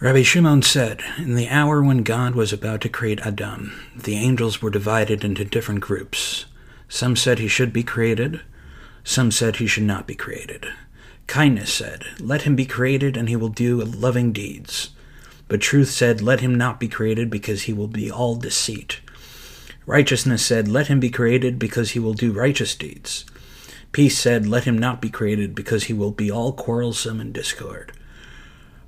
Rabbi Shimon said, In the hour when God was about to create Adam, the angels were divided into different groups. Some said he should be created, some said he should not be created. Kindness said, Let him be created, and he will do loving deeds. But truth said, Let him not be created, because he will be all deceit. Righteousness said, Let him be created, because he will do righteous deeds. Peace said, Let him not be created, because he will be all quarrelsome and discord.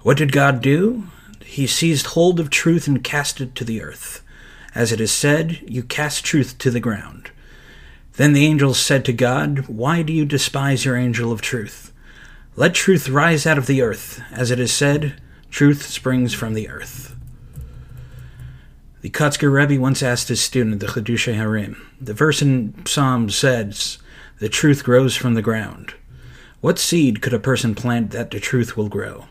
What did God do? He seized hold of truth and cast it to the earth. As it is said, You cast truth to the ground. Then the angels said to God, Why do you despise your angel of truth? Let truth rise out of the earth. As it is said, Truth springs from the earth. The Kotzker Rebbe once asked his student, the Chiddushei HaRim, the verse in Psalms says, The truth grows from the ground. What seed could a person plant that the truth will grow?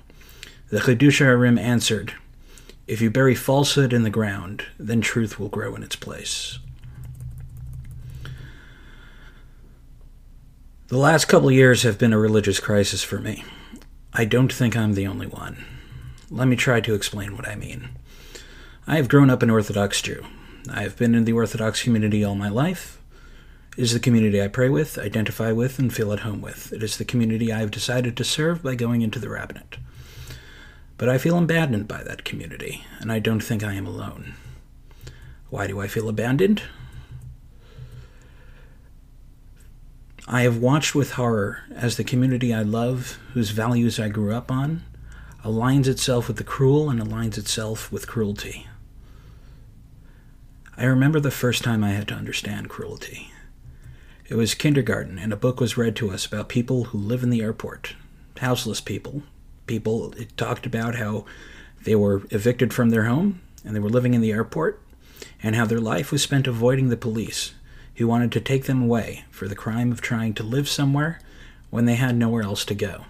The Chiddushei HaRim answered, If you bury falsehood in the ground, then truth will grow in its place. The last couple years have been a religious crisis for me. I don't think I'm the only one. Let me try to explain what I mean. I have grown up an Orthodox Jew. I have been in the Orthodox community all my life. It is the community I pray with, identify with, and feel at home with. It is the community I have decided to serve by going into the rabbinate. But I feel abandoned by that community, and I don't think I am alone. Why do I feel abandoned? I have watched with horror as the community I love, whose values I grew up on, aligns itself with the cruel and aligns itself with cruelty. I remember the first time I had to understand cruelty. It was kindergarten, and a book was read to us about people who live in the airport, houseless people, people talked about how they were evicted from their home and they were living in the airport and how their life was spent avoiding the police who wanted to take them away for the crime of trying to live somewhere when they had nowhere else to go.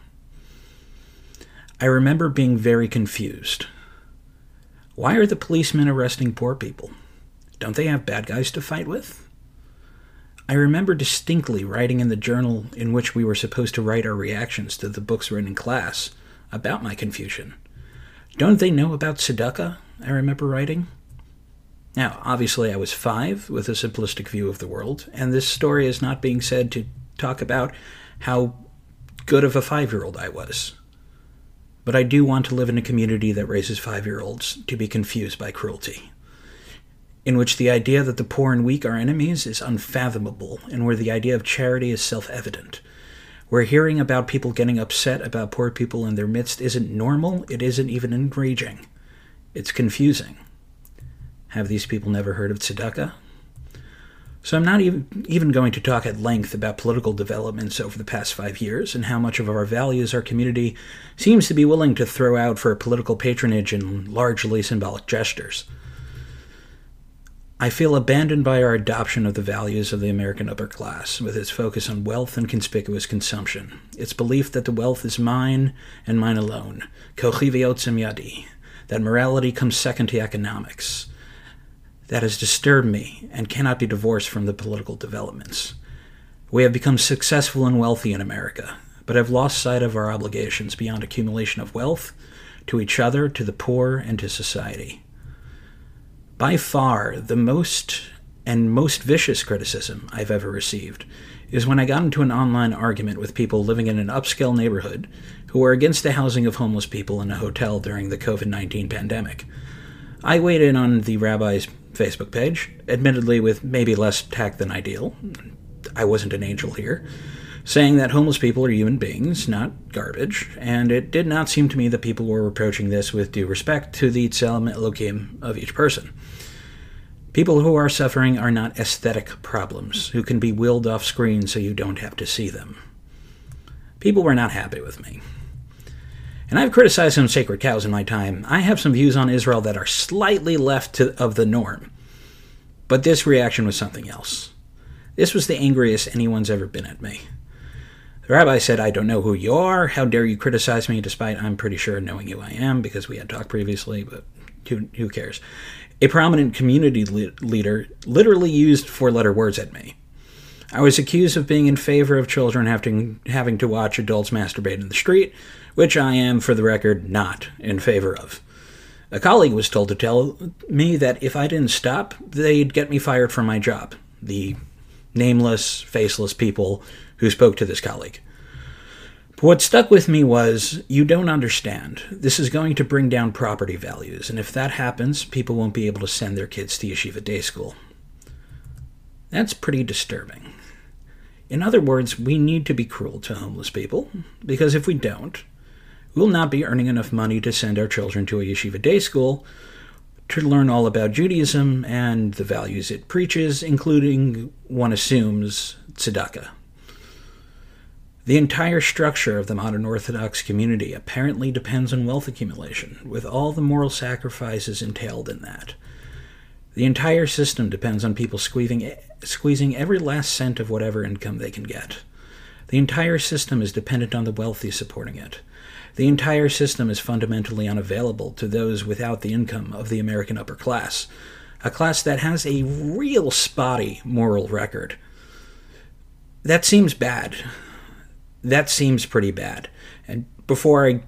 I remember being very confused. Why are the policemen arresting poor people? Don't they have bad guys to fight with? I remember distinctly writing in the journal in which we were supposed to write our reactions to the books read in class about my confusion. Don't they know about tzedakah? I remember writing. Now, obviously, I was five with a simplistic view of the world, and this story is not being said to talk about how good of a five year old I was. But I do want to live in a community that raises five year olds to be confused by cruelty, in which the idea that the poor and weak are enemies is unfathomable, and where the idea of charity is self evident, where hearing about people getting upset about poor people in their midst isn't normal, it isn't even enraging. It's confusing. Have these people never heard of tzedakah? So I'm not even, even going to talk at length about political developments over the past five years and how much of our values our community seems to be willing to throw out for political patronage and largely symbolic gestures. I feel abandoned by our adoption of the values of the American upper class, with its focus on wealth and conspicuous consumption, its belief that the wealth is mine and mine alone, kochi yadi, that morality comes second to economics. That has disturbed me and cannot be divorced from the political developments. We have become successful and wealthy in America, but have lost sight of our obligations beyond accumulation of wealth to each other, to the poor, and to society. By far, the most and most vicious criticism I've ever received is when I got into an online argument with people living in an upscale neighborhood who were against the housing of homeless people in a hotel during the COVID 19 pandemic. I weighed in on the rabbi's Facebook page, admittedly with maybe less tact than ideal. I wasn't an angel here saying that homeless people are human beings, not garbage, and it did not seem to me that people were approaching this with due respect to the Tselem Elohim of each person. People who are suffering are not aesthetic problems who can be willed off screen so you don't have to see them. People were not happy with me. And I've criticized some sacred cows in my time. I have some views on Israel that are slightly left to, of the norm. But this reaction was something else. This was the angriest anyone's ever been at me. The rabbi said, I don't know who you are. How dare you criticize me, despite I'm pretty sure knowing who I am because we had talked previously, but who, who cares? A prominent community le- leader literally used four letter words at me. I was accused of being in favor of children having, having to watch adults masturbate in the street, which I am, for the record, not in favor of. A colleague was told to tell me that if I didn't stop, they'd get me fired from my job. The nameless, faceless people who spoke to this colleague. But what stuck with me was you don't understand. This is going to bring down property values, and if that happens, people won't be able to send their kids to yeshiva day school. That's pretty disturbing. In other words, we need to be cruel to homeless people, because if we don't, we'll not be earning enough money to send our children to a yeshiva day school to learn all about Judaism and the values it preaches, including, one assumes, tzedakah. The entire structure of the modern Orthodox community apparently depends on wealth accumulation, with all the moral sacrifices entailed in that. The entire system depends on people squeezing, squeezing every last cent of whatever income they can get. The entire system is dependent on the wealthy supporting it. The entire system is fundamentally unavailable to those without the income of the American upper class, a class that has a real spotty moral record. That seems bad. That seems pretty bad. And before I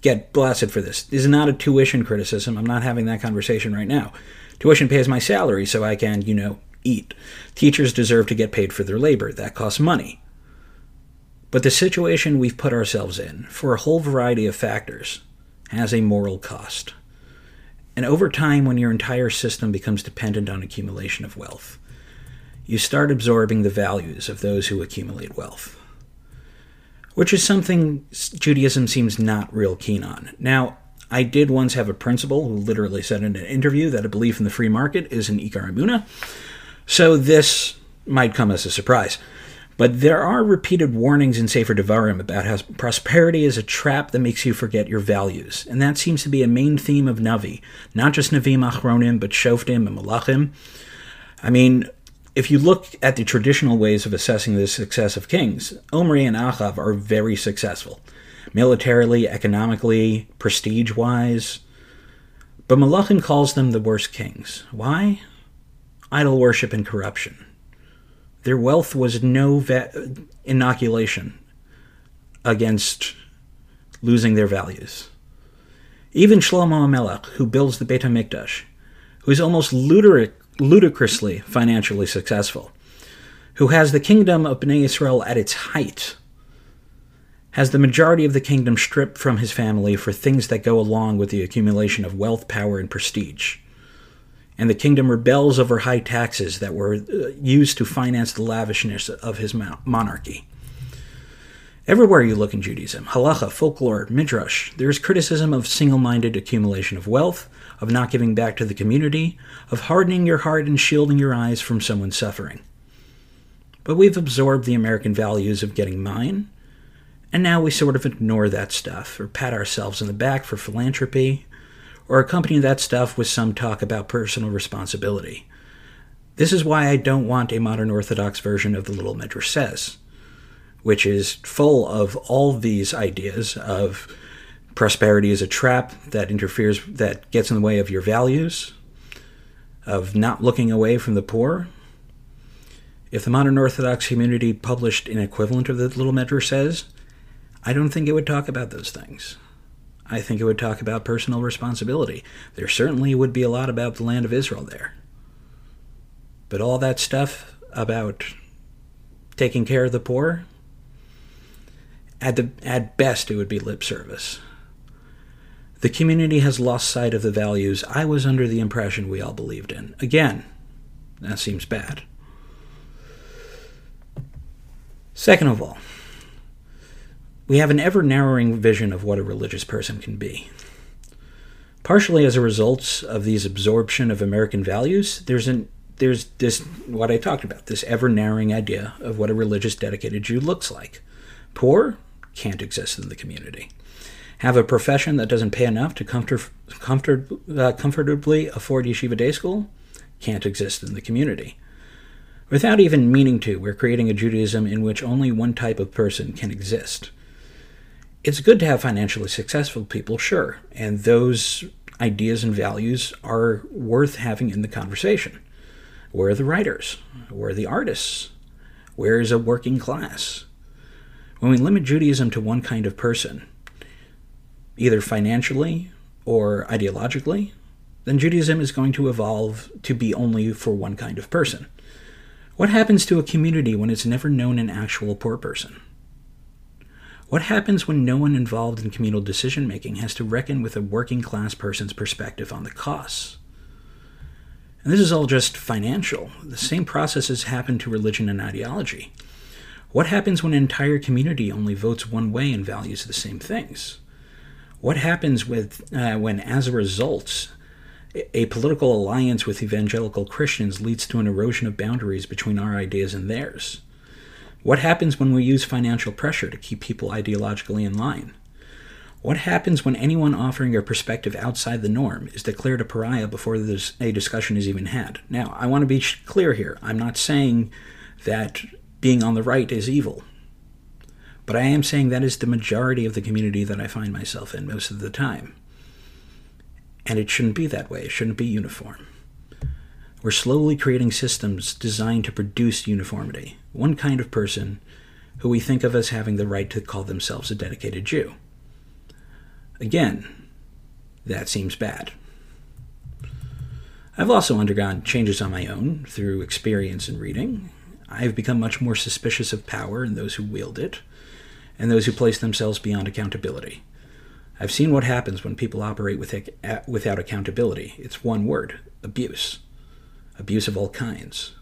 get blasted for this, this is not a tuition criticism. I'm not having that conversation right now. Tuition pays my salary so I can, you know, eat. Teachers deserve to get paid for their labor. That costs money. But the situation we've put ourselves in, for a whole variety of factors, has a moral cost. And over time, when your entire system becomes dependent on accumulation of wealth, you start absorbing the values of those who accumulate wealth. Which is something Judaism seems not real keen on. Now, I did once have a principal who literally said in an interview that a belief in the free market is an Ikar Emunah, so this might come as a surprise. But there are repeated warnings in Sefer Devarim about how prosperity is a trap that makes you forget your values. And that seems to be a main theme of Navi, not just Navim Achronim, but Shoftim and Malachim. I mean, if you look at the traditional ways of assessing the success of kings, Omri and Achav are very successful, militarily, economically, prestige wise. But Malachim calls them the worst kings. Why? Idol worship and corruption. Their wealth was no va- inoculation against losing their values. Even Shlomo HaMelech, who builds the Beit HaMikdash, who is almost ludic- ludicrously financially successful, who has the kingdom of Bnei Israel at its height, has the majority of the kingdom stripped from his family for things that go along with the accumulation of wealth, power, and prestige and the kingdom rebels over high taxes that were uh, used to finance the lavishness of his monarchy. Everywhere you look in Judaism, halacha, folklore, midrash, there is criticism of single minded accumulation of wealth, of not giving back to the community, of hardening your heart and shielding your eyes from someone's suffering. But we've absorbed the American values of getting mine, and now we sort of ignore that stuff or pat ourselves in the back for philanthropy or accompany that stuff with some talk about personal responsibility. This is why I don't want a modern Orthodox version of the Little Midrash Says, which is full of all these ideas of prosperity is a trap that interferes, that gets in the way of your values, of not looking away from the poor. If the modern Orthodox community published an equivalent of the Little Midrash Says, I don't think it would talk about those things. I think it would talk about personal responsibility. There certainly would be a lot about the land of Israel there. But all that stuff about taking care of the poor, at, the, at best, it would be lip service. The community has lost sight of the values I was under the impression we all believed in. Again, that seems bad. Second of all, we have an ever narrowing vision of what a religious person can be. Partially as a result of these absorption of American values, there's an there's this what I talked about, this ever narrowing idea of what a religious dedicated Jew looks like. Poor can't exist in the community. Have a profession that doesn't pay enough to comfort, comfort, uh, comfortably afford yeshiva day school can't exist in the community. Without even meaning to, we're creating a Judaism in which only one type of person can exist it's good to have financially successful people, sure, and those ideas and values are worth having in the conversation. Where are the writers? Where are the artists? Where is a working class? When we limit Judaism to one kind of person, either financially or ideologically, then Judaism is going to evolve to be only for one kind of person. What happens to a community when it's never known an actual poor person? What happens when no one involved in communal decision making has to reckon with a working class person's perspective on the costs? And this is all just financial. The same processes happen to religion and ideology. What happens when an entire community only votes one way and values the same things? What happens with uh, when, as a result, a political alliance with evangelical Christians leads to an erosion of boundaries between our ideas and theirs? What happens when we use financial pressure to keep people ideologically in line? What happens when anyone offering a perspective outside the norm is declared a pariah before a discussion is even had? Now, I want to be clear here. I'm not saying that being on the right is evil. But I am saying that is the majority of the community that I find myself in most of the time. And it shouldn't be that way. It shouldn't be uniform. We're slowly creating systems designed to produce uniformity one kind of person who we think of as having the right to call themselves a dedicated Jew. Again, that seems bad. I've also undergone changes on my own through experience and reading. I've become much more suspicious of power and those who wield it, and those who place themselves beyond accountability. I've seen what happens when people operate with, without accountability. It's one word abuse. Abuse of all kinds.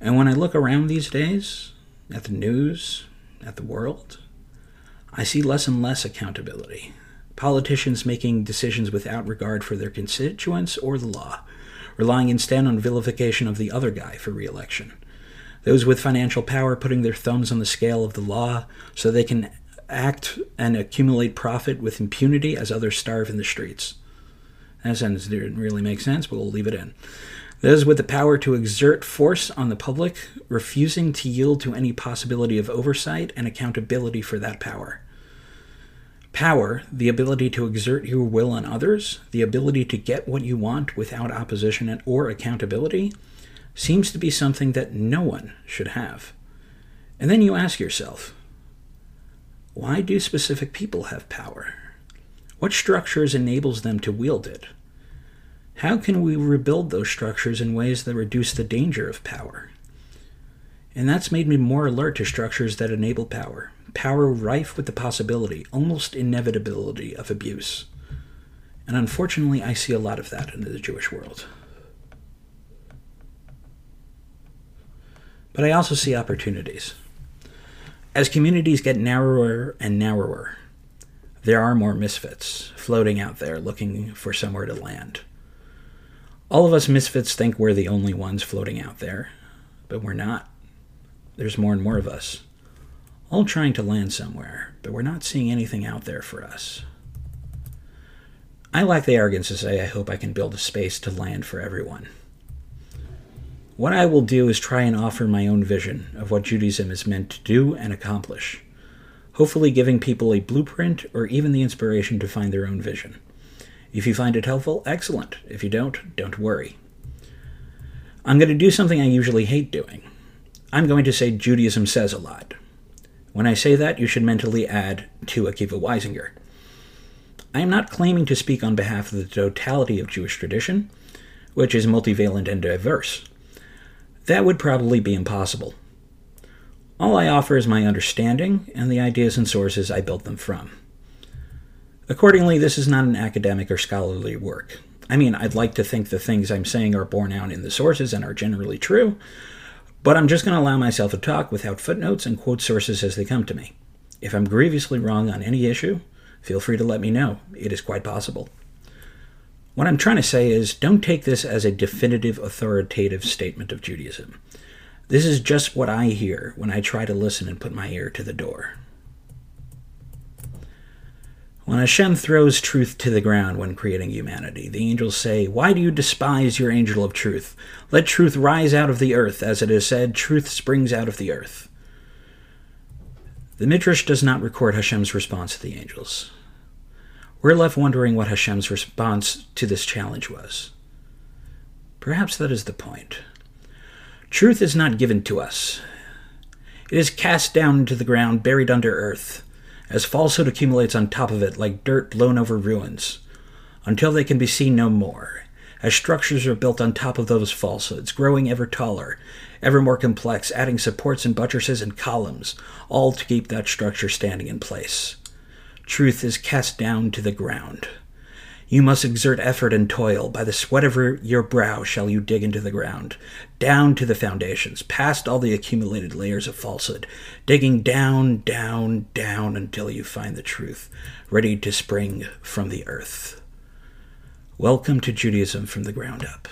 And when I look around these days, at the news, at the world, I see less and less accountability. Politicians making decisions without regard for their constituents or the law, relying instead on vilification of the other guy for re election. Those with financial power putting their thumbs on the scale of the law so they can act and accumulate profit with impunity as others starve in the streets. That sentence didn't really make sense, but we'll leave it in. Those with the power to exert force on the public, refusing to yield to any possibility of oversight and accountability for that power. Power, the ability to exert your will on others, the ability to get what you want without opposition or accountability, seems to be something that no one should have. And then you ask yourself, why do specific people have power? What structures enables them to wield it? How can we rebuild those structures in ways that reduce the danger of power? And that's made me more alert to structures that enable power, power rife with the possibility, almost inevitability, of abuse. And unfortunately, I see a lot of that in the Jewish world. But I also see opportunities. As communities get narrower and narrower, there are more misfits floating out there looking for somewhere to land. All of us misfits think we're the only ones floating out there, but we're not. There's more and more of us, all trying to land somewhere, but we're not seeing anything out there for us. I lack the arrogance to say I hope I can build a space to land for everyone. What I will do is try and offer my own vision of what Judaism is meant to do and accomplish, hopefully giving people a blueprint or even the inspiration to find their own vision. If you find it helpful, excellent. If you don't, don't worry. I'm going to do something I usually hate doing. I'm going to say Judaism says a lot. When I say that, you should mentally add to Akiva Weisinger. I am not claiming to speak on behalf of the totality of Jewish tradition, which is multivalent and diverse. That would probably be impossible. All I offer is my understanding and the ideas and sources I built them from. Accordingly, this is not an academic or scholarly work. I mean, I'd like to think the things I'm saying are borne out in the sources and are generally true, but I'm just going to allow myself to talk without footnotes and quote sources as they come to me. If I'm grievously wrong on any issue, feel free to let me know. It is quite possible. What I'm trying to say is don't take this as a definitive authoritative statement of Judaism. This is just what I hear when I try to listen and put my ear to the door. When Hashem throws truth to the ground when creating humanity, the angels say, Why do you despise your angel of truth? Let truth rise out of the earth. As it is said, truth springs out of the earth. The Midrash does not record Hashem's response to the angels. We're left wondering what Hashem's response to this challenge was. Perhaps that is the point. Truth is not given to us, it is cast down into the ground, buried under earth as falsehood accumulates on top of it like dirt blown over ruins. until they can be seen no more, as structures are built on top of those falsehoods, growing ever taller, ever more complex, adding supports and buttresses and columns, all to keep that structure standing in place. Truth is cast down to the ground. You must exert effort and toil. By the sweat of your brow shall you dig into the ground, down to the foundations, past all the accumulated layers of falsehood, digging down, down, down until you find the truth, ready to spring from the earth. Welcome to Judaism from the ground up.